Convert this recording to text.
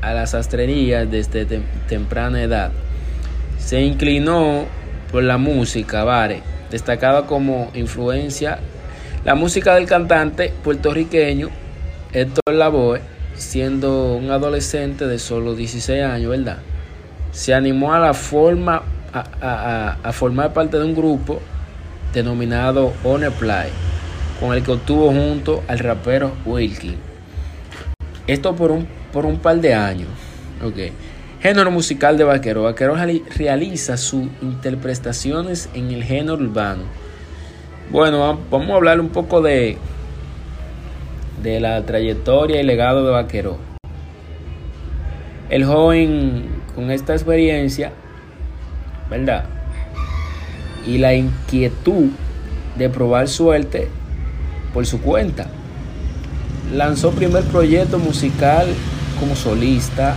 a la sastrería desde temprana edad. Se inclinó por la música, Vare, destacada como influencia la música del cantante puertorriqueño Héctor Lavoe, siendo un adolescente de solo 16 años, ¿verdad? Se animó a la forma a, formar parte de un grupo denominado Honor Play, con el que obtuvo junto al rapero Wilkie. Esto por un, por un par de años. Okay. Género musical de Vaquero. Vaquero realiza sus interpretaciones en el género urbano. Bueno, vamos a hablar un poco de, de la trayectoria y legado de Vaquero. El joven con esta experiencia, ¿verdad? Y la inquietud de probar suerte por su cuenta. Lanzó primer proyecto musical como solista